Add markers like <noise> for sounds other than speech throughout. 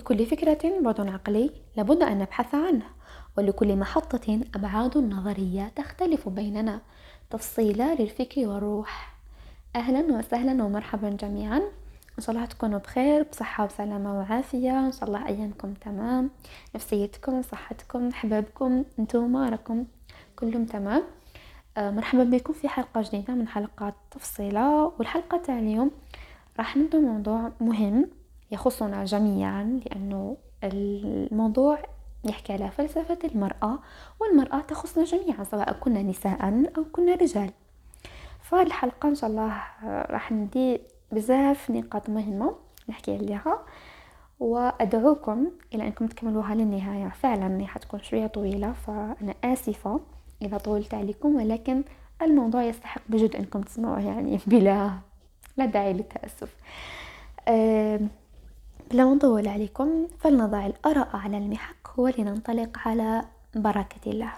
لكل فكرة بعد عقلي لابد أن نبحث عنه ولكل محطة أبعاد نظرية تختلف بيننا. تفصيلة للفكر والروح. أهلا وسهلا ومرحبا جميعا. إن شاء الله تكونوا بخير بصحة وسلامة وعافية. إن شاء الله أيامكم تمام. نفسيتكم صحتكم حبابكم انتوما راكم كلهم تمام. آه، مرحبا بكم في حلقة جديدة من حلقات تفصيلة. والحلقة تاع اليوم راح نبدو موضوع مهم. يخصنا جميعا لأنه الموضوع يحكي على فلسفة المرأة والمرأة تخصنا جميعا سواء كنا نساء أو كنا رجال. فالحلقة إن شاء الله راح ندي بزاف نقاط مهمة نحكي عليها وأدعوكم إلى أنكم تكملوها للنهاية. فعلا راح تكون شوية طويلة فأنا آسفة إذا طولت عليكم ولكن الموضوع يستحق بجد أنكم تسمعوه يعني بلا لا داعي للتأسف. أه بلا ما نطول عليكم فلنضع الآراء على المحك ولننطلق على بركة الله.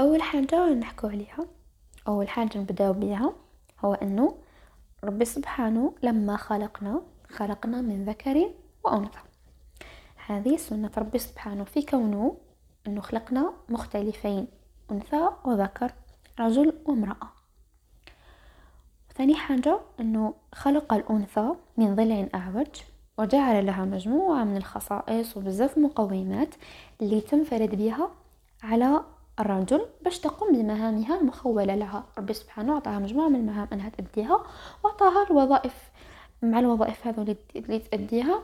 أول حاجة نحكو عليها أول حاجة نبدأو بها هو أنه ربي سبحانه لما خلقنا خلقنا من ذكر وأنثى. هذه سنة ربي سبحانه في كونه أنه خلقنا مختلفين أنثى وذكر رجل وامرأة. ثاني حاجة أنه خلق الأنثى من ضلع أعوج وجعل لها مجموعة من الخصائص وبزاف مقومات اللي تنفرد بها على الرجل باش تقوم بمهامها المخولة لها. ربي سبحانه أعطاها مجموعة من المهام أنها تأديها وأعطاها الوظائف مع الوظائف هذو اللي تأديها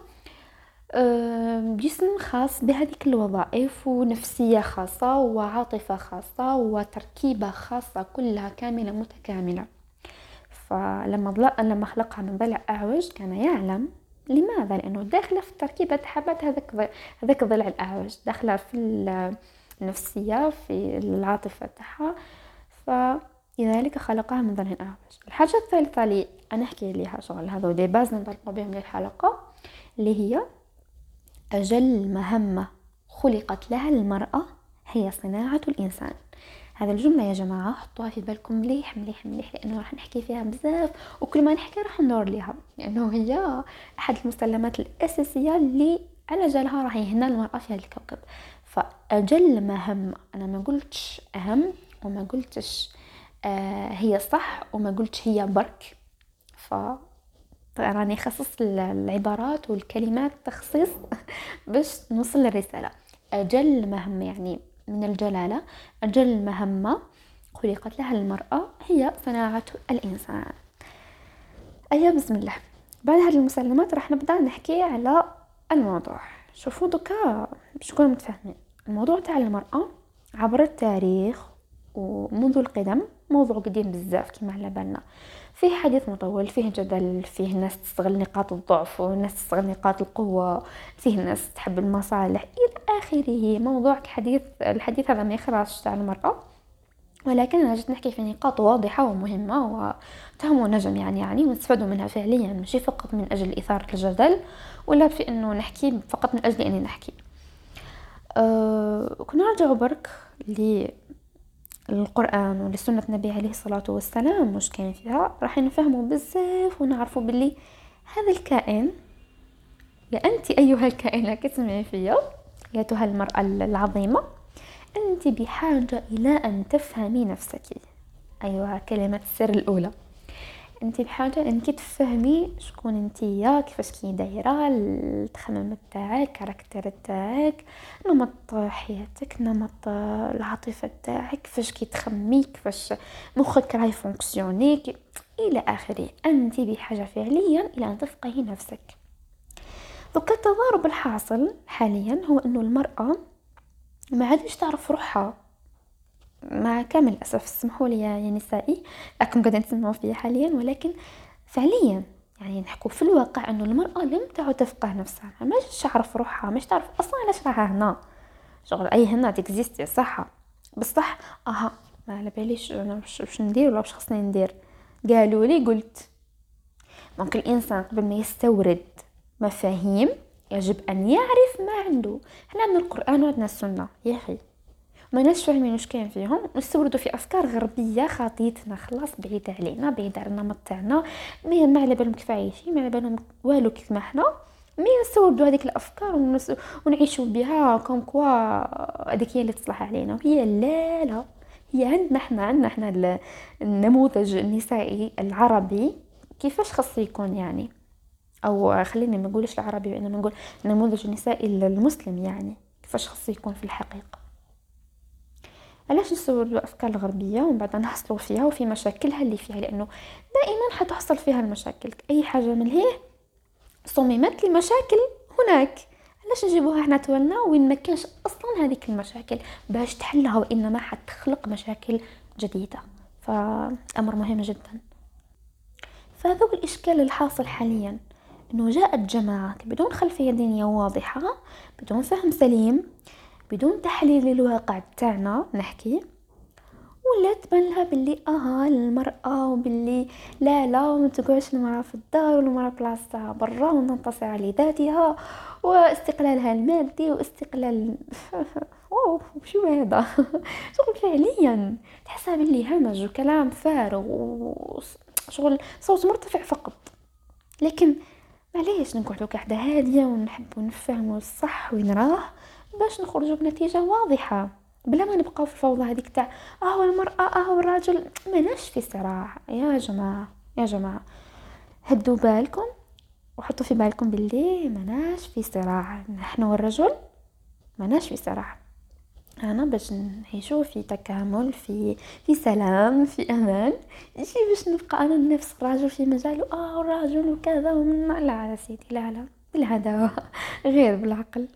جسم خاص بهذيك الوظائف ونفسية خاصة وعاطفة خاصة وتركيبة خاصة كلها كاملة متكاملة. فلما لما خلقها من ضلع أعوج كان يعلم لماذا؟ لأنه داخلة في التركيبة تحبت هذاك هذاك الضلع الأعوج داخلة في النفسية في العاطفة تاعها. فلذلك خلقها من ضلع أعوج الحاجة الثالثة اللي أنا أحكي ليها شغل هذا دي باز ننطلقوا بهم للحلقة اللي هي أجل مهمة خلقت لها المرأة هي صناعة الإنسان. هذا الجملة يا جماعة حطوها في بالكم مليح مليح مليح لأنه راح نحكي فيها بزاف وكل ما نحكي راح ندور ليها لأنه هي أحد المسلمات الأساسية اللي على جالها راح يهنا المرأة في هذا الكوكب. فأجل مهمة أنا ما قلتش أهم وما قلتش آه هي صح وما قلتش هي برك. ف راني خصص العبارات والكلمات تخصيص <laughs> باش نوصل للرسالة. أجل مهمة يعني من الجلالة. أجل مهمة خلقت لها المرأة هي صناعة الإنسان. أيا بسم الله. بعد هذه المسلمات راح نبدأ نحكي على الموضوع. شوفوا دوكا باش نكونوا متفاهمين. الموضوع تاع المرأة عبر التاريخ ومنذ القدم موضوع قديم بزاف كما على بالنا. فيه حديث مطول فيه جدل فيه ناس تستغل نقاط الضعف وناس تستغل نقاط القوة فيه ناس تحب المصالح. إلى آخره موضوع الحديث الحديث هذا ما يخرجش تاع المرأة ولكن أنا جيت نحكي في نقاط واضحة ومهمة وتهم نجم يعني يعني ونستفادوا منها فعليا ماشي فقط من أجل إثارة الجدل ولا في أنه نحكي فقط من أجل أني نحكي. أه كنا نرجع برك للقرآن ولسنة النبي عليه الصلاة والسلام مش كاين فيها؟ راح نفهموا بزاف ونعرفوا باللي هذا الكائن يا أنت أيها الكائن كتسمعي فيا أيتها المرأة العظيمة أنت بحاجة إلى أن تفهمي نفسك. أيها كلمة السر الأولى. انت بحاجه انك تفهمي شكون انتيا كيفاش كي دايرة التخمم تاعك كاركتر تاعك نمط حياتك نمط العاطفة تاعك كيفاش كي تخمي كيفاش مخك راهي fr: fonctionner إلى آخره. انت بحاجة فعليا إلى أن تفقهي نفسك. donc التضارب الحاصل حاليا هو إنه المرأة ما عادش تعرف روحها. مع كامل الأسف اسمحوا لي يا نسائي. راكم قاعدين تسمعوا فيا حاليا ولكن فعليا يعني نحكوا في الواقع أنه المرأة لم تعد تفقه نفسها. ماش تعرف روحها ماش تعرف أصلا علاش راها هنا. شغل أي هنا تكزيستي صح بصح آها ما على باليش أنا واش ندير ولا واش خصني ندير. قالوا لي قلت دونك الإنسان قبل ما يستورد مفاهيم يجب أن يعرف ما عنده. هنا عندنا القرآن وعندنا السنة يا أخي. ما ناس فاهمين واش كاين فيهم؟ نستوردوا في أفكار غربية خاطيتنا خلاص بعيد علينا بعيد على النمط تاعنا ما على بالهم كيف عايشين ما على بالهم والو كيف ما حنا. mais نسودو هذيك الأفكار ونعيشوا بها comme quoi هذيك هي اللي تصلح علينا. وهي لا لا. هي عندنا إحنا عندنا إحنا النموذج النسائي العربي. كيفاش خاص يكون يعني؟ أو خليني ما نقولش العربي وانما نقول النموذج النسائي المسلم يعني. كيفاش خاص يكون في الحقيقة؟ علاش نسولوا الأفكار الغربية ومن بعد نحصلوا فيها وفي مشاكلها اللي فيها؟ لأنه دائما حتحصل فيها المشاكل. أي حاجة من هي؟ صممت المشاكل هناك. علاش نجيبوها إحنا تولنا وين ما كانش أصلا هذيك المشاكل؟ باش تحلها وإنما حتخلق مشاكل جديدة. فأمر مهم جدا. فهذا هو الإشكال الحاصل حاليا. إنه جاءت جماعة بدون خلفية دينية واضحة بدون فهم سليم بدون تحليل للواقع تاعنا نحكي ولا تبان لها باللي أها المرأة وباللي لا لا وما تقعدش المرأة في الدار والمرأة بلاصتها برا وتنتصر على ذاتها واستقلالها المادي واستقلال <laughs> واو شو هذا؟ <laughs> شغل فعليا. تحسها باللي همج وكلام فارغ وشغل صوت مرتفع فقط. لكن معليش نقعدو قاعدة هادية ونحب نفهمو الصح وين راه باش نخرجوا بنتيجة واضحة بلا ما نبقاو في الفوضى هذيك تاع اهو المراه اهو الرجل ماناش في صراع. يا جماعة يا جماعة هدوا بالكم وحطوا في بالكم باللي ماناش في صراع. نحن والرجل ماناش في صراع. أنا باش نعيشو في تكامل في في سلام في أمان. ماشي باش نبقى أنا نفس الراجل في مجاله؟ آه الراجل وكذا ومن لا سيدي لا لا. بالهداوه <laughs> غير بالعقل.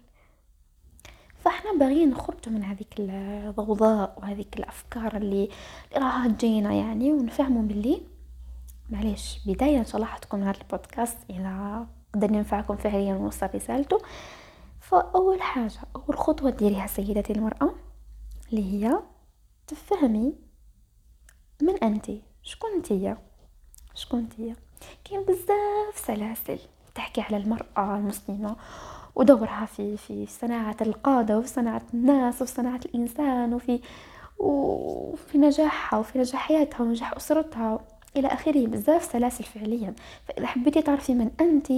فاحنا باغيين نخرج من هذيك الضوضاء وهذيك الأفكار اللي راها تجينا يعني ونفهموا باللي معليش بداية إن شاء الله حتكون هذا البودكاست اذا قدر ينفعكم فعليا ونوصل رسالته. فأول حاجة أول خطوة ديريها سيدتي المرأة اللي هي تفهمي من انتي شكون انتيا شكون انتيا كاين بزاف سلاسل تحكي على المرأة المسلمة. ودورها في في صناعة القادة وفي صناعة الناس وفي صناعة الإنسان وفي وفي نجاحها وفي نجاح حياتها ونجاح أسرتها إلى آخره. بزاف سلاسل فعليا. فإذا حبيتي تعرفي من أنت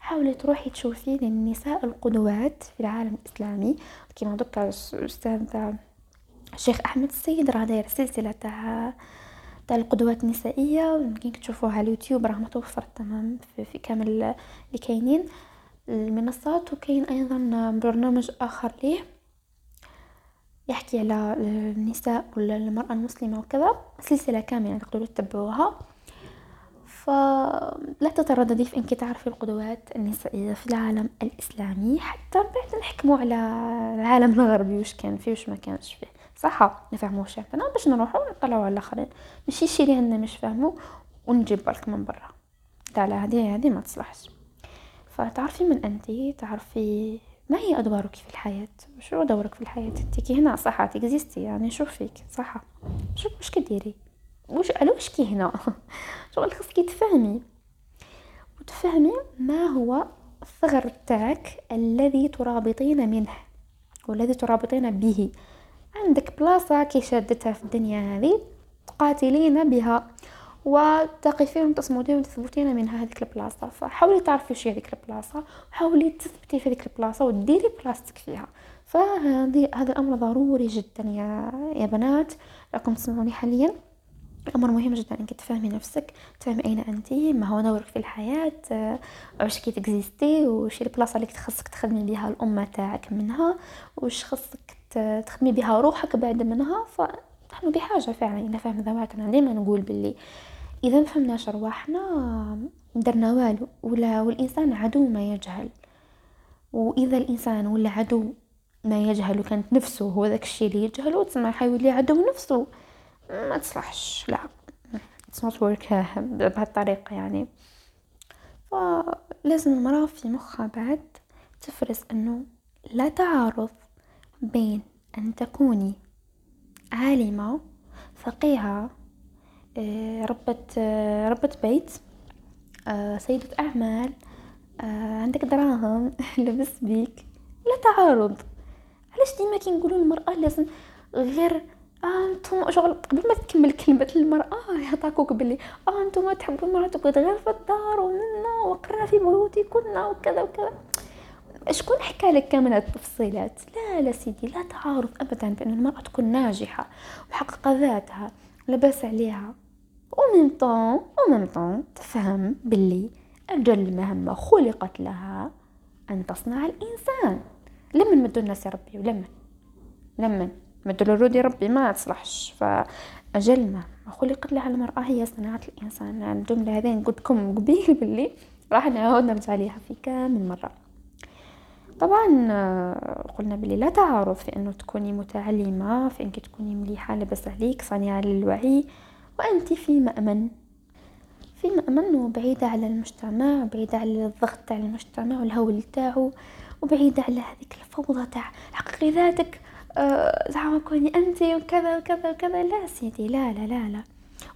حاولي تروحي تشوفي للنساء القدوات في العالم الإسلامي. كما ذكر الأستاذ الشيخ أحمد السيد راه داير سلسلة تاع تاع القدوات النسائية. يمكن تشوفوها على اليوتيوب راه متوفر تمام في, في كامل اللي كاينين. المنصات وكاين أيضا برنامج آخر ليه يحكي على النساء والمرأة المسلمة وكذا سلسلة كاملة تقدروا تتبعوها فلا تترددي في انك تعرفي القدوات النسائية في العالم الإسلامي حتى بعد نحكموا على العالم الغربي وش كان فيه وش ما كانش فيه. صح نفهموا عندنا باش نروحوا نطلعوا على الآخرين. ماشي شي اللي عندنا مش فاهمو ونجيب بالك من برا. لا هذه هذه ما تصلحش. فتعرفي من أنتي تعرفي ما هي أدوارك في الحياة؟ شو دورك في الحياة؟ انتي هنا صح تكزيستي يعني شو فيك؟ صح شو واش كديري؟ واش علاش كي هنا؟ <laughs> شغل خاصك تفهمي. وتفهمي ما هو الثغر تاعك الذي ترابطين منه والذي ترابطين به. عندك بلاصة كي شادتها في الدنيا هذه تقاتلين بها. وتقفين وتصمدين وتثبتين من هذيك البلاصه فحاولي تعرفي وش هذيك البلاصه وحاولي تثبتي في هذيك البلاصه وديري بلاصتك فيها. فهذه هذا الأمر ضروري جدا يا يا بنات راكم تسمعوني حاليا. أمر مهم جدا إنك تفهمي نفسك تفهمي أين انت ما هو دورك في الحياة واش كي تكزيستي وش البلاصة اللي خصك تخدمي بها الأمة تاعك منها وش خصك تخدمي بها روحك بعد منها. فنحن بحاجة فعلا إلى فهم ذواتنا. ديما نقول باللي إذا فهمناش رواحنا درنا والو ولا والإنسان عدو ما يجهل. وإذا الإنسان ولا عدو ما يجهل وكانت نفسه هو ذاك الشيء اللي يجهله تسمى حيولي عدو نفسه. ما تصلحش لا. It's not work بهالطريقة يعني. فلازم المرأة في مخها بعد تفرز إنه لا تعارض بين أن تكوني عالمة فقيهة آه، ربة آه، ربة بيت آه، سيدة أعمال عندك دراهم <laughs> لبس بيك لا تعارض. علاش ديما كي نقولوا المرأة لازم غير أنتم شغل قبل ما تكمل كلمة المرأة يعطاكوك بلي آه أنتم تحبوا مراتكم غير في الدار ومنا وقرنا في بيوتكن وكذا وكذا. شكون حكى لك كامل التفصيلات؟ لا لا سيدي لا تعارض ابدا بأن المرأة تكون ناجحة محققه ذاتها لاباس عليها. ومن طون ومن طون تفهم باللي أجل مهمة خلقت لها أن تصنع الإنسان. لمن مدو الناس ربي؟ ولمن؟ لمن؟ مدو الرود ربي ما تصلحش. فأجل ما خلقت لها المرأة هي صناعة الإنسان. الجمله هذه قلت لكم قبيل باللي راح نعاود نرجع ليها في كامل مرة. طبعا آه، قلنا بلي لا تعارض في انه تكوني متعلمة في انك تكوني مليحة لبس عليك صانعة للوعي وانت في مأمن. في مأمن وبعيدة على المجتمع وبعيدة على الضغط تاع المجتمع والهول تاعو وبعيدة على هذيك الفوضى تاع حققي ذاتك. أه زعما كوني انت وكذا وكذا وكذا. لا سيدي لا لا لا لا.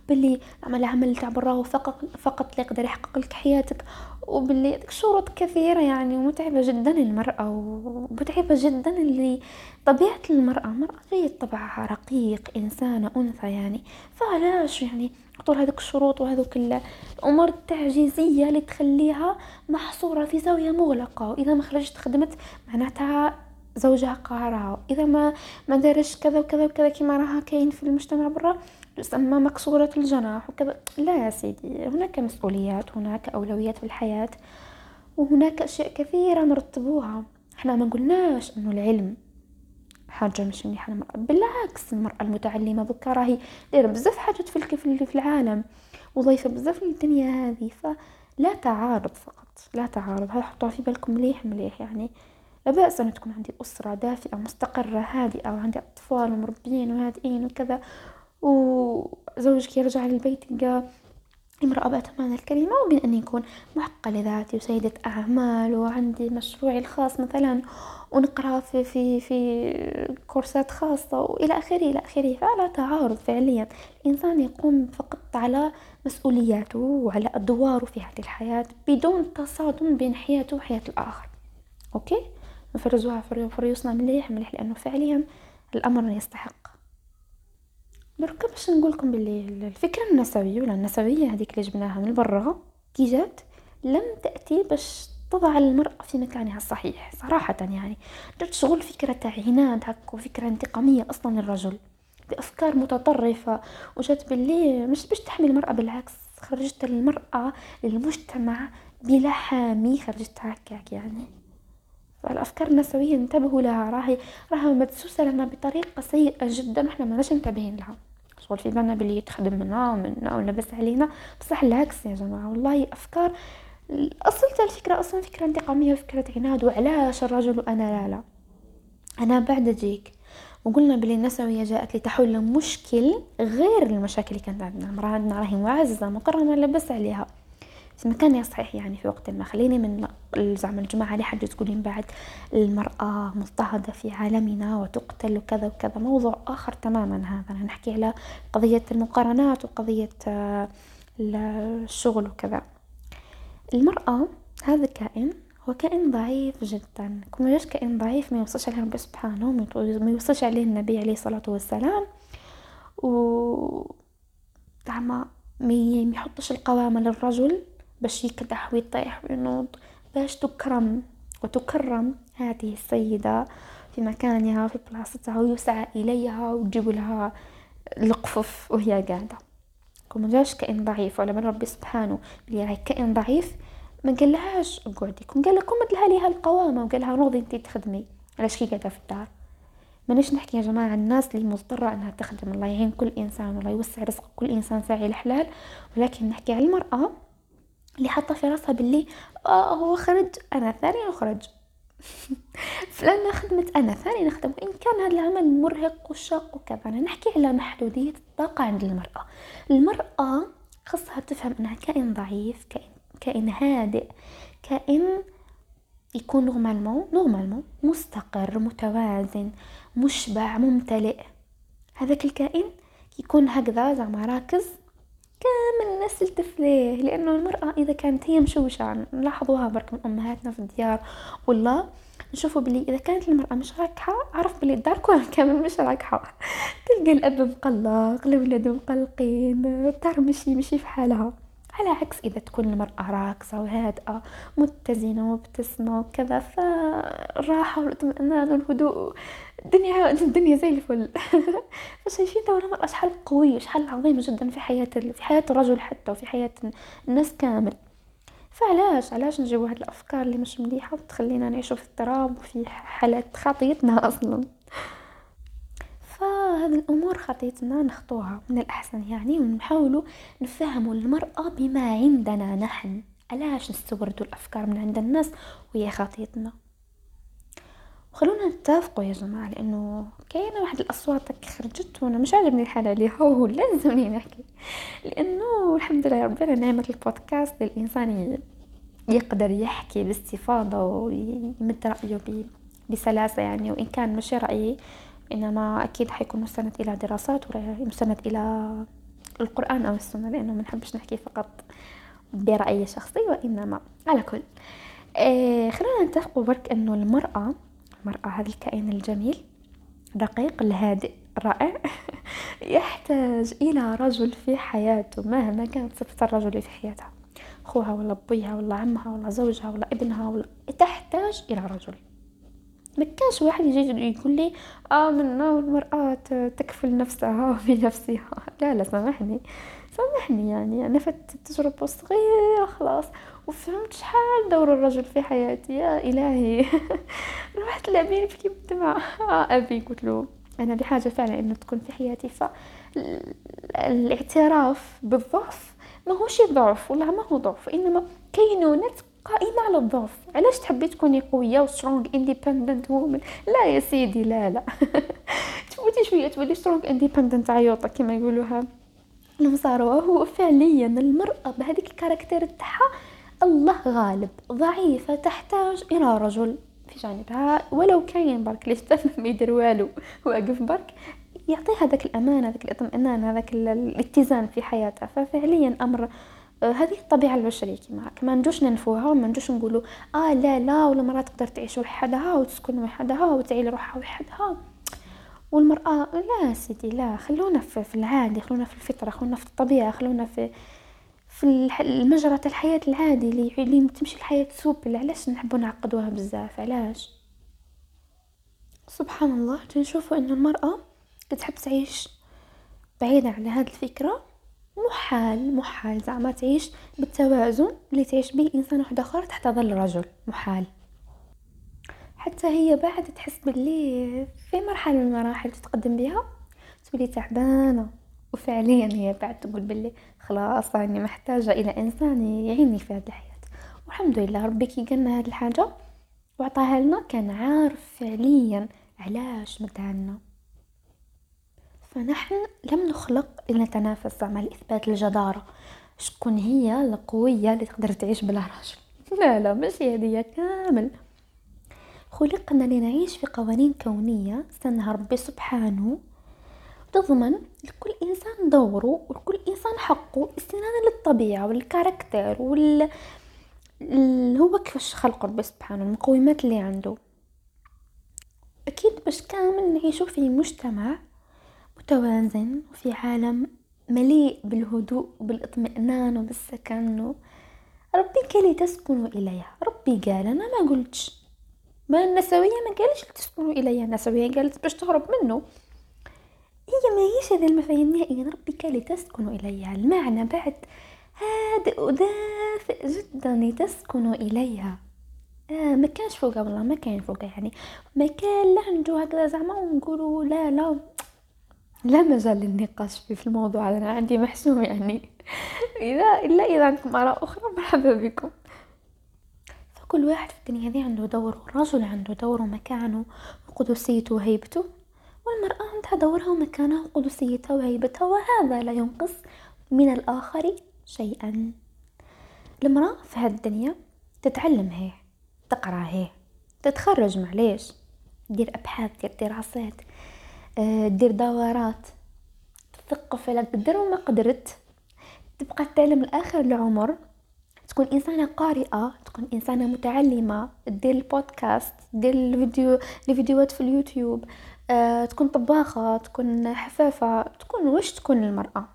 باللي عمل عمل تاع براه فقط فقط اللي يقدر يحقق لك حياتك. وباللي شروط كثيرة يعني ومتعبة جدا للمرأة ومتعبة جدا اللي طبيعة المرأة. المرأة هي طبعها رقيق إنسانة أنثى يعني. فعلاش يعني طول هذوك الشروط وهذوك الأمور التعجيزية اللي تخليها محصورة في زاوية مغلقة. وإذا ما خرجت خدمت معناتها زوجها قهرها. إذا ما ما دارش كذا وكذا وكذا كما راها كاين في المجتمع برا تسمى مكسورة الجناح وكذا. لا يا سيدي هناك مسؤوليات هناك أولويات في الحياة وهناك أشياء كثيرة نرتبوها. إحنا ما قلناش إنه العلم حاجة مش منيحة. للمرأة بالعكس المرأة المتعلمة بكا راهي دايرة بزاف حاجات في في العالم وضيفة بزاف للدنيا هذه فلا تعارض فقط لا تعارض. هذا حطوها في بالكم مليح مليح يعني. لا بأس أن تكون عندي أسرة دافئة مستقرة هادئة وعندي أطفال ومربيين وهادئين وكذا. وزوجك يرجع للبيت يلقى امرأة بأتمان الكلمة وبين أن يكون محقة لذاتي وسيدة أعمال وعندي مشروعي الخاص مثلا ونقرأ في في في كورسات خاصة وإلى آخره إلى آخره. فلا تعارض فعليا. الإنسان يقوم فقط على مسؤولياته وعلى أدواره في هذه الحياة بدون تصادم بين حياته وحياة الآخر. أوكي؟ نفرزوها فريوسنا مليح مليح لأنه فعليا الأمر يستحق. دركا باش نقولكم باللي الفكرة النسوية ولا النسوية هذيك اللي جبناها من برا كي جات لم تأتي باش تضع المرأة في مكانها الصحيح صراحة يعني. درت شغل فكرة تاع عناد هكا وفكرة انتقامية أصلا للرجل بأفكار متطرفة وجات باللي مش باش تحمي المرأة بالعكس خرجت المرأة للمجتمع بلا حامي خرجتها هكاك يعني. فالأفكار النسوية انتبهوا لها راهي راها مدسوسة لنا بطريقة سيئة جدا وإحنا ما منتبهين لها. شغل في بالنا بلي تخدم منا ومنا ولبس علينا. بصح العكس يا جماعة والله أفكار أصل الفكرة أصلا فكرة انتقامية وفكرة عناد وعلاش الرجل وأنا لا لا. أنا بعد جيك وقلنا بلي النسوية جاءت لتحل مشكل غير المشاكل اللي كانت عندنا. مرة عندنا راهي معززة مكرمة لبس عليها. في مكانها صحيح يعني في وقت ما. خليني من زعما الجماعة اللي حد تقولين بعد المرأة مضطهدة في عالمنا وتقتل وكذا وكذا؟ موضوع آخر تماما هذا. أنا نحكي على قضية المقارنات وقضية آه، الشغل وكذا. المرأة هذا كائن هو كائن ضعيف جدا. كما جاش كائن ضعيف ما يوصلش عليه ربي سبحانه ما يوصلش عليه النبي عليه الصلاة والسلام. و زعما ما يحطش القوامة للرجل. باش يكدح ويطيح وينوض باش تكرم وتكرم هذه السيدة في مكانها في بلاصتها ويسعى إليها وتجيب لها القفف وهي قاعدة. كون جاش كائن ضعيف ولا من ربي سبحانه اللي راهي كائن ضعيف ما قالهاش اقعدي كون قال لكم مدلها ليها القوامة وقال لها نوضي انتي تخدمي. علاش كي قاعدة في الدار؟ مانيش نحكي يا جماعة الناس اللي مضطرة إنها تخدم الله يعين كل إنسان والله يوسع رزق كل إنسان ساعي الحلال ولكن نحكي على المرأة اللي حاطة في راسها باللي آه هو خرج أنا ثاني نخرج <laughs> فلأن خدمت أنا ثاني نخدم وان كان هذا العمل مرهق وشاق وكذا أنا نحكي على محدودية الطاقة عند المرأة. المرأة خصها تفهم أنها كائن ضعيف كائن كائن هادئ كائن يكون normalement normalement مستقر متوازن مشبع ممتلئ. هذاك الكائن يكون هكذا زعما راكز. دائما الناس تلتف ليه لأنه المرأة إذا كانت هي مشوشة نلاحظوها برك من أمهاتنا في الديار. والله نشوفوا بلي إذا كانت المرأة مش راكحة عرف بلي الدار <laughs> كامل مش راكحة. تلقى الأب مقلق الأولاد مقلقين الدار مشي مشي في حالها. على عكس إذا تكون المرأة راقصة وهادئة متزنة ومبتسمة وكذا فالراحة والاطمئنان والهدوء الدنيا الدنيا زي الفل. <laughs> فشايفين دور المرأة شحال قوية شحال عظيمة جدا في حياة في حياة الرجل حتى وفي حياة الناس كامل. فعلاش؟ علاش نجيبو هاد الأفكار اللي مش مليحة وتخلينا نعيشو في اضطراب وفي حالات خطيتنا أصلا؟ فهذه الأمور خطيتنا نخطوها من الأحسن يعني ونحاولوا نفهموا المرأة بما عندنا نحن. علاش نستوردوا الأفكار من عند الناس وهي خطيتنا؟ وخلونا نتفقوا يا جماعة لأنه كاينة واحد الأصوات خرجت وأنا مش عاجبني الحال عليها وهو نحكي. لأنه الحمد لله ربنا نعمة البودكاست للانسان يقدر يحكي باستفاضة ويمد رأيه بسلاسة يعني وإن كان مش رأيي إنما أكيد حيكون مستند إلى دراسات ومستند إلى القرآن أو السنة لأنه ما نحبش نحكي فقط برايي الشخصي وإنما على كل. آه خلينا نتفق برك إنه المرأة المرأة هذا الكائن الجميل رقيق الهادئ رائع <laughs> يحتاج إلى رجل في حياته مهما كانت صفة الرجل في حياتها أخوها ولا أبوها ولا عمها ولا زوجها ولا ابنها ولا تحتاج إلى رجل. ما كانش واحد يجي يقول لي آمنا والمرأة تكفل نفسها <laughs> بنفسها لا لا سامحني سامحني يعني. أنا فت تجربة صغيرة خلاص وفهمت شحال دور الرجل في حياتي. يا إلهي رحت لأبي نبكي بالدمع آه أبي قلت له أنا بحاجة فعلا إنه تكون في حياتي. فالاعتراف بالضعف ما هو شي ضعف والله ما هو ضعف إنما كينونة قائمة على الضعف. علاش تحبي تكوني قوية و strong independent woman لا يا سيدي لا لا. <laughs> تفوتي شوية تولي strong independent عيوطة كما يقولوها. المصاروة هو فعليا المرأة بهذيك ال caractère تاعها الله غالب. ضعيفة تحتاج إلى رجل في جانبها. ولو كاين برك ليش ما يدير والو. واقف برك يعطيها هذاك الأمان هذاك الاطمئنان هذاك الاتزان في حياتها. ففعليا آه، هذه الطبيعة البشرية كما ما نجوش ننفوها وما نجوش نقولوا آه لا لا والمراه تقدر تعيش وحدها وتسكن وحدها وتعيل روحها وحدها. والمرأة لا سيدي لا خلونا في العادي خلونا في الفطرة خلونا في الطبيعة خلونا في في المجرى الحياة العادي اللي اللي تمشي الحياة سوبل علاش نحبو نعقدوها بزاف؟ علاش؟ سبحان الله تنشوفوا إن المرأة تحب تعيش بعيدة على هذه الفكرة. محال محال. زعما تعيش بالتوازن اللي تعيش به إنسان واحد آخر تحت ظل رجل. محال. حتى هي بعد تحس باللي في مرحلة من المراحل تتقدم بها تولي تعبانة. وفعليا هي بعد تقول باللي خلاص راني محتاجة إلى إنسان يعيني في هذه الحياة. والحمد لله ربي كي قالنا هذه الحاجة وعطاها لنا كان عارف فعليا علاش مدعنا فنحن لم نخلق لنتنافس زعما لإثبات الجدارة. شكون هي القوية اللي تقدر تعيش بلا راجل <laughs> لا لا ماشي هذه كامل. خلقنا لنعيش في قوانين كونية سنها ربي سبحانه. تضمن لكل إنسان دوره ولكل إنسان حقه استنادا للطبيعة والكاركتر وال هو كيفاش خلق ربي سبحانه المقومات اللي عنده. أكيد باش كامل نعيشو في مجتمع متوازن وفي عالم مليء بالهدوء وبالاطمئنان وبالسكن. ربي قال تسكنوا إليها. ربي قال أنا ما قلتش. ما النسوية ما قالش تسكنوا إليها. النسوية قالت باش تهرب منه. هي ما هيش هذا المفاهيم نهائيا. ربي قال تسكنوا إليها. المعنى بعد هادئ ودافئ جدا لتسكنوا إليها. آه ما كانش فوقها والله ما كان فوقها يعني. ما كان لا نجو هكذا زعما ونقولوا لا لا. لا مجال للنقاش في الموضوع أنا عندي محسوم يعني. إذا إلا إذا عندكم آراء أخرى مرحبا بكم. فكل واحد في الدنيا هذه عنده دوره الرجل عنده دوره ومكانه وقدسيته وهيبته والمرأة عندها دورها ومكانها وقدسيتها وهيبتها وهذا لا ينقص من الآخر شيئا. المرأة في هذه الدنيا تتعلم هي تقرأ هي تتخرج معليش دير أبحاث دير دراسات دير دورات. تثقف على قدر وما قدرت. تبقى تتعلم لآخر العمر. تكون إنسانة قارئة. تكون إنسانة متعلمة. دير البودكاست دير الفيديو الفيديوهات في اليوتيوب. آه، تكون طباخة. تكون حفافة. تكون وش تكون المرأة.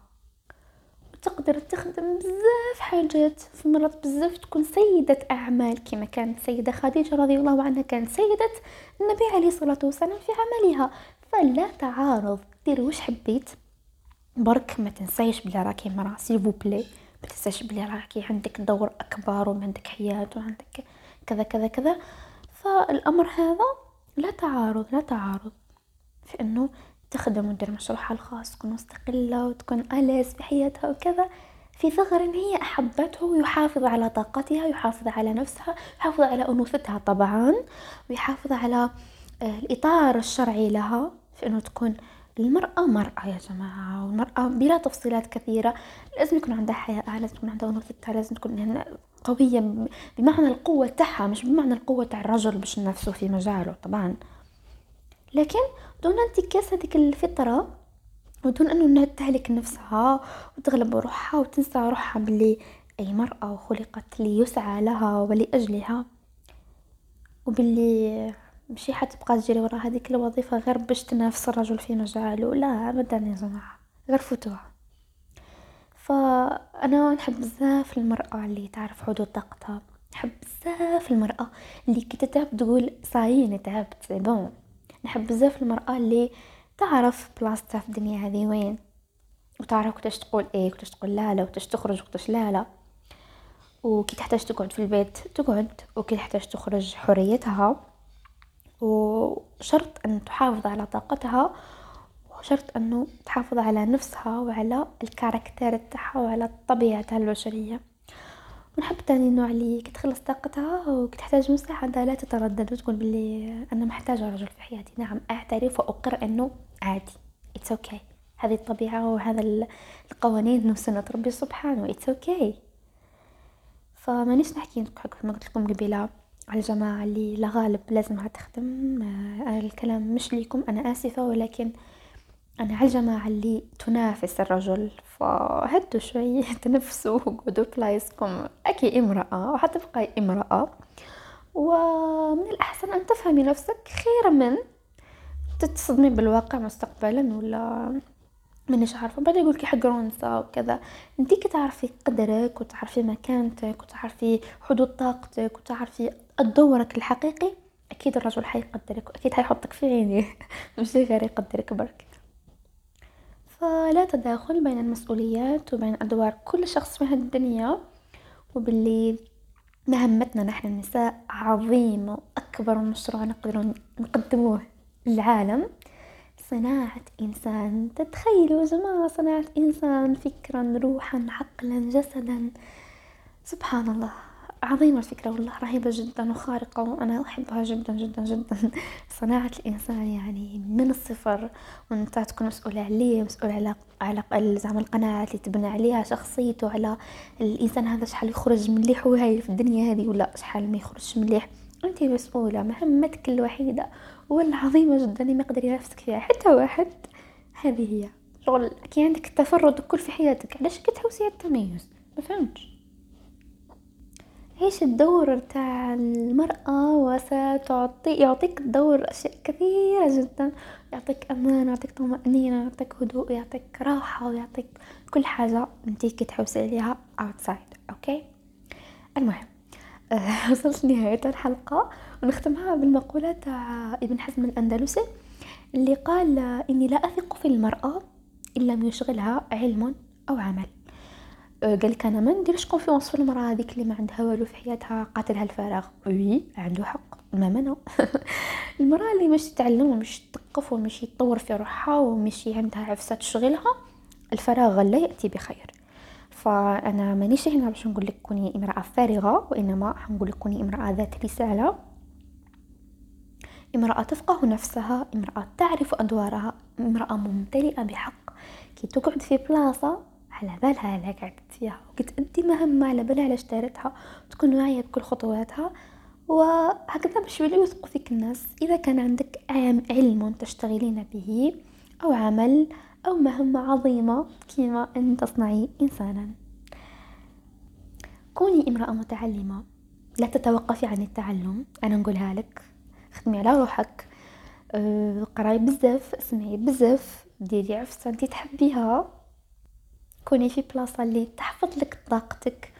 تقدر تخدم بزاف حاجات. في مرات بزاف تكون سيدة أعمال. كما كانت سيدة خديجة رضي الله عنها كانت سيدة النبي عليه الصلاة والسلام في عملها. فلا تعارض. دير وش حبيت. برك ما تنسيش بلي راكي مرا سيفو بلي ما تنساش بلي راكي عندك دور أكبر وعندك حياة وعندك كذا كذا كذا. فالأمر هذا لا تعارض لا تعارض. في إنه تخدم ودير مشروعها الخاص تكون مستقلة وتكون أليس في حياتها وكذا. في ثغر هي أحبته ويحافظ على طاقتها يحافظ على نفسها يحافظ على أنوثتها طبعا ويحافظ على الإطار الشرعي لها في أنه تكون المرأة مرأة يا جماعة والمرأة بلا تفصيلات كثيرة. لازم يكون عندها حياة لازم تكون عندها أنوثتها لازم تكون قوية بمعنى القوة تاعها مش بمعنى القوة تاع الرجل باش نفسه في مجاله طبعا. لكن دون انتكاس هذيك الفطرة ودون إنه إنها تهلك نفسها وتغلب روحها وتنسى روحها باللي أي مرأة خلقت ليسعى لها ولأجلها وباللي مشي حتبقى تجري ورا هذيك الوظيفة غير باش تنافس الرجل في مجاله لا أبدا يا جماعة غير فوتوها. فأنا نحب بزاف المرأة اللي تعرف حدود طاقتها. نحب بزاف المرأة اللي كي تتعب تقول صايين تعبت. بون نحب بزاف المرأة اللي تعرف بلاصتها في الدنيا هذه وين. وتعرف كتاش تقول إيه كتاش تقول لا لا وكتاش تخرج وكتاش لا لا. وكي تحتاج تقعد في البيت تقعد وكي تحتاج تخرج حريتها. وشرط أن تحافظ على طاقتها وشرط أنه تحافظ على نفسها وعلى الكاركتير تاعها وعلى طبيعتها البشرية. ونحب تاني النوع اللي كتخلص طاقتها وكتحتاج مساعدة لا تتردد وتقول بلي أنا محتاجة رجل في حياتي. نعم أعترف وأقر أنه عادي. It's okay. هذه الطبيعة وهذا القوانين وسنة ربي سبحانه. It's okay. فمانيش نحكي كما قلت لكم قبيلة. على الجماعة اللي لا غالب لازمها تخدم. آه الكلام مش ليكم أنا آسفة ولكن أنا على الجماعة اللي تنافس الرجل فهدوا شوي <laughs> تنفسوا وقعدوا بلايصكم. أكي امرأة وحتبقى امرأة. ومن الأحسن أن تفهمي نفسك خير من تتصدمي بالواقع مستقبلا ولا مانيش عارفة. بعدين يقولك يحقرون النساء وكذا. أنتي كتعرفي قدرك وتعرفي مكانتك وتعرفي حدود طاقتك وتعرفي دورك الحقيقي أكيد الرجل حيقدرك واكيد حيحطك في عينيه <laughs> مش غير يقدرك برك فلا تداخل بين المسؤوليات وبين أدوار كل شخص في هذه الدنيا. وباللي مهمتنا نحن النساء عظيمة وأكبر مشروع نقدر نقدموه للعالم. صناعة إنسان تتخيلوا يا جماعة صناعة إنسان فكرا روحا عقلا جسدا. سبحان الله. عظيمة الفكرة والله رهيبة جدا وخارقة وأنا أحبها جدا جدا جدا. <laughs> صناعة الإنسان يعني من الصفر وأنت تكون مسؤول عليه مسؤول على على زعما القناعات اللي تبنى عليها شخصيته على الإنسان هذا شحال يخرج مليح وهاي في الدنيا هذه ولا شحال ما يخرجش مليح. أنت مسؤولة مهمتك الوحيدة والعظيمة جدا ما يقدر ينافسك فيها حتى واحد. هذه هي. شغل كي عندك التفرد الكل في حياتك علاش كتحوسي على التميز؟ ما فهمتش. عيش الدور تاع المرأة وستعطي يعطيك الدور أشياء كثيرة جدا. يعطيك أمان يعطيك طمأنينة يعطيك هدوء يعطيك راحة ويعطيك كل حاجة انتي كتحوسي عليها outside أوكي؟ المهم <laughs> وصلت لنهاية الحلقة ونختمها بالمقولة تاع ابن حزم الأندلسي اللي قال إني لا أثق في المرأة إن لم يشغلها علم أو عمل. قال لك أنا ما نديرش confiance في المرأة هذيك اللي ما عندها والو في حياتها قاتلها الفراغ. oui. عنده حق ما منع. <laughs> المرأة اللي مش تتعلم ومش تثقف ومش تطور في روحها ومش عندها عفسة تشغلها الفراغ لا يأتي بخير. فأنا مانيش هنا باش نقول لك كوني امرأة فارغة وإنما حنقول لك كوني امرأة ذات رسالة. امرأة تفقه نفسها امرأة تعرف أدوارها امرأة ممتلئة بحق. كي تقعد في بلاصة على بالها على قعدت فيها وكتأدي مهمة على بالها علاش دارتها تكون واعية بكل خطواتها. وهكذا باش يوليو يثقوا فيك الناس. إذا كان عندك علم تشتغلين به أو عمل أو مهمة عظيمة كما أن تصنعي انسانا. كوني امرأة متعلمة. لا تتوقفي عن التعلم. أنا نقولها لك. خدمي على روحك. أه قراي بزاف اسمعي بزاف ديري عفسة أنتي تحبيها. كوني في بلاصة اللي تحفظ لك طاقتك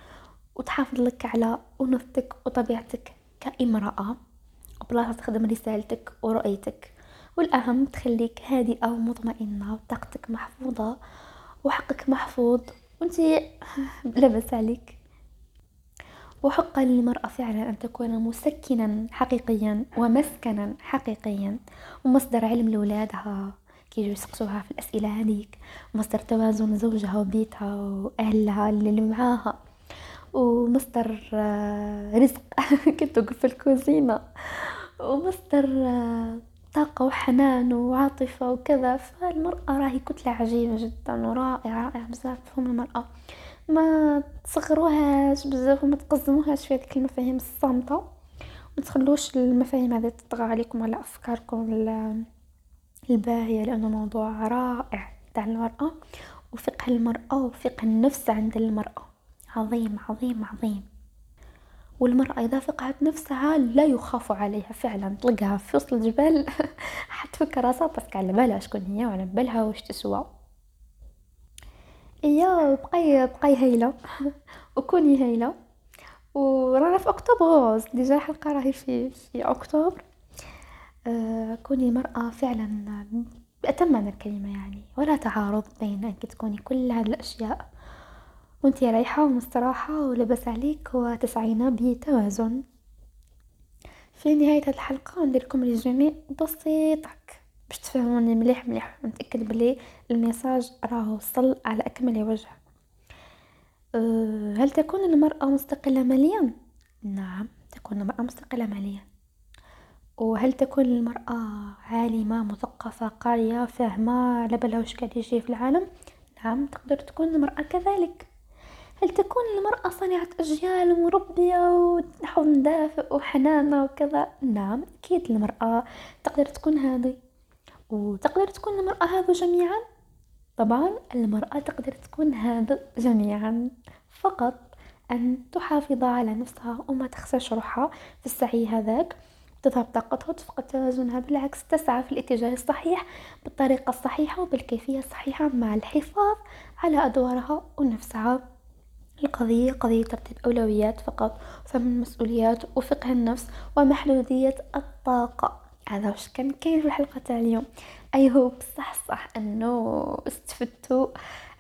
وتحافظ لك على أنوثتك وطبيعتك كامرأة وبلاصة تخدم رسالتك ورؤيتك. والأهم تخليك هادئة ومطمئنة وطاقتك محفوظة وحقك محفوظ وانتي <laughs> لاباس عليك. وحق للمرأة فعلا أن تكون مسكنا حقيقيا ومسكنا حقيقيا ومصدر علم لولادها. كي يجوا يسقسوها في الأسئلة هذيك. مصدر توازن زوجها وبيتها وأهلها اللي معاها. ومصدر آه، رزق. <laughs> كنت في الكوزينة. ومصدر آه، طاقة وحنان وعاطفة وكذا. فالمرأة راهي كتلة عجيبة جدا ورائعة رائعة بزاف فهم المرأة. ما تصغروهاش بزاف وما تقزموهاش في هذيك المفاهيم الصامتة. ما تخلوش المفاهيم هذه تطغى عليكم على أفكاركم الباهية لأنه موضوع رائع. تاع المرأة وفقه المرأة وفقه النفس عند المرأة. عظيم عظيم عظيم. والمرأة إذا فقهت نفسها لا يخاف عليها فعلا. تلقاها في وسط الجبال <laughs> حتفك راسها بس على بالها شكون هي وعلى بالها واش تسوى. إيا بقاي بقاي هايلة. <laughs> وكوني هايلة. ورانا في أكتوبر. ديجا الحلقة راهي في في أكتوبر. آه كوني مرأة فعلا بأتم معنى الكلمة يعني ولا تعارض بين أنك تكوني كل هذه الأشياء. وانتي رايحة ومستراحة ولاباس عليك وتسعين بتوازن. في نهاية هذه الحلقة ندير لكم résumé بسيط باش تفهموني مليح مليح نتاكد بلي ال message راه وصل على أكمل وجه. أه هل تكون المرأة مستقلة ماليا؟ نعم تكون المرأة مستقلة ماليا. وهل تكون المرأة عالمة مثقفة قارية فاهمة على بالها واش قاعد يجي في العالم؟ نعم تقدر تكون المرأة كذلك. هل تكون المرأة صانعة أجيال مربية وحضن دافئ وحنانة وكذا؟ نعم أكيد المرأة تقدر تكون هذه. وتقدر تكون المرأة هذا جميعا؟ طبعا المرأة تقدر تكون هذا جميعا. فقط أن تحافظ على نفسها وما تخسرش روحها في السعي هذاك. تذهب طاقتها وتفقد توازنها بالعكس تسعى في الاتجاه الصحيح بالطريقة الصحيحة وبالكيفية الصحيحة مع الحفاظ على أدوارها ونفسها. القضية قضية ترتيب أولويات فقط وفهم المسؤوليات وفقه النفس ومحدودية الطاقة. هذا واش كان كاين في الحلقة تاع اليوم. أي هوب صح صح إنه استفدتوا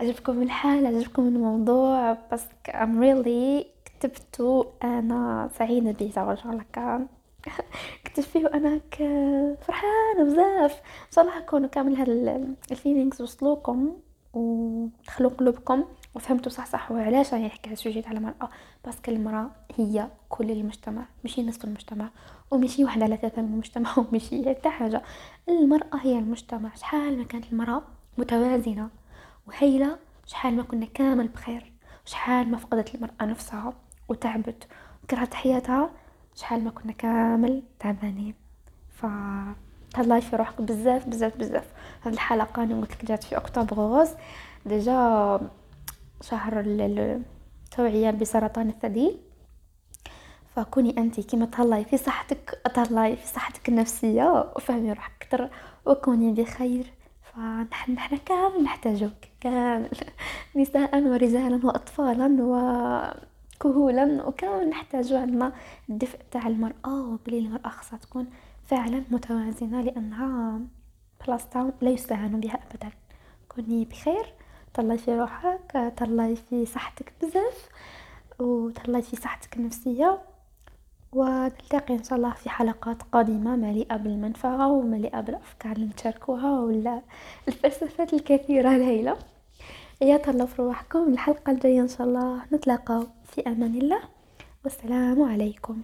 عجبكم الحال عجبكم الموضوع بس I'm really كتبتو أنا سعيدة به الله كان. كتبت فيه وأنا فرحانة بزاف. إن شاء الله يكونوا كامل هاد ال feelings وصلوكم ودخلوا قلوبكم وفهمتوا صح صح وعلاش راني نحكي على ال sujet على المرأة parce que المرأة هي كل المجتمع ماشي نصف المجتمع وماشي واحدة على ثلاثة من المجتمع <laughs> وماشي حتى حاجة. المرأة هي المجتمع شحال ما كانت المرأة متوازنة وهيلة شحال ما كنا كامل بخير شحال ما فقدت المرأة نفسها وتعبت وكرهت حياتها شحال ما كنا كامل تعبانين ف تهلاي في روحك بزاف بزاف بزاف. هذه الحلقة أنا قلت لك جات في أكتوبر غوز. ديجا شهر التوعية بسرطان الثدي. فكوني أنت كيما تهلاي في صحتك تهلاي في صحتك النفسية وفهمي روحك أكثر وكوني بخير. فنحن نحن كامل نحتاجوك كامل. <laughs> نساء ورجالا وأطفالا وكهولا وكامل نحتاجو عندنا الدفء تاع المرأة وبلي المرأة خاصها تكون فعلا متوازنة لأنها بلاصتها لا يستهان بها ابدا. كوني بخير تهلاي في روحك تهلاي في صحتك بزاف وتهلاي في صحتك النفسية ونلتقي إن شاء الله في حلقات قادمة مليئة بالمنفعة ومليئة بالأفكار اللي نشاركوها ولا الفلسفات الكثيرة الهائلة يا تهلاو في روحكم الحلقة الجاية إن شاء الله نتلاقاو. في أمان الله والسلام عليكم.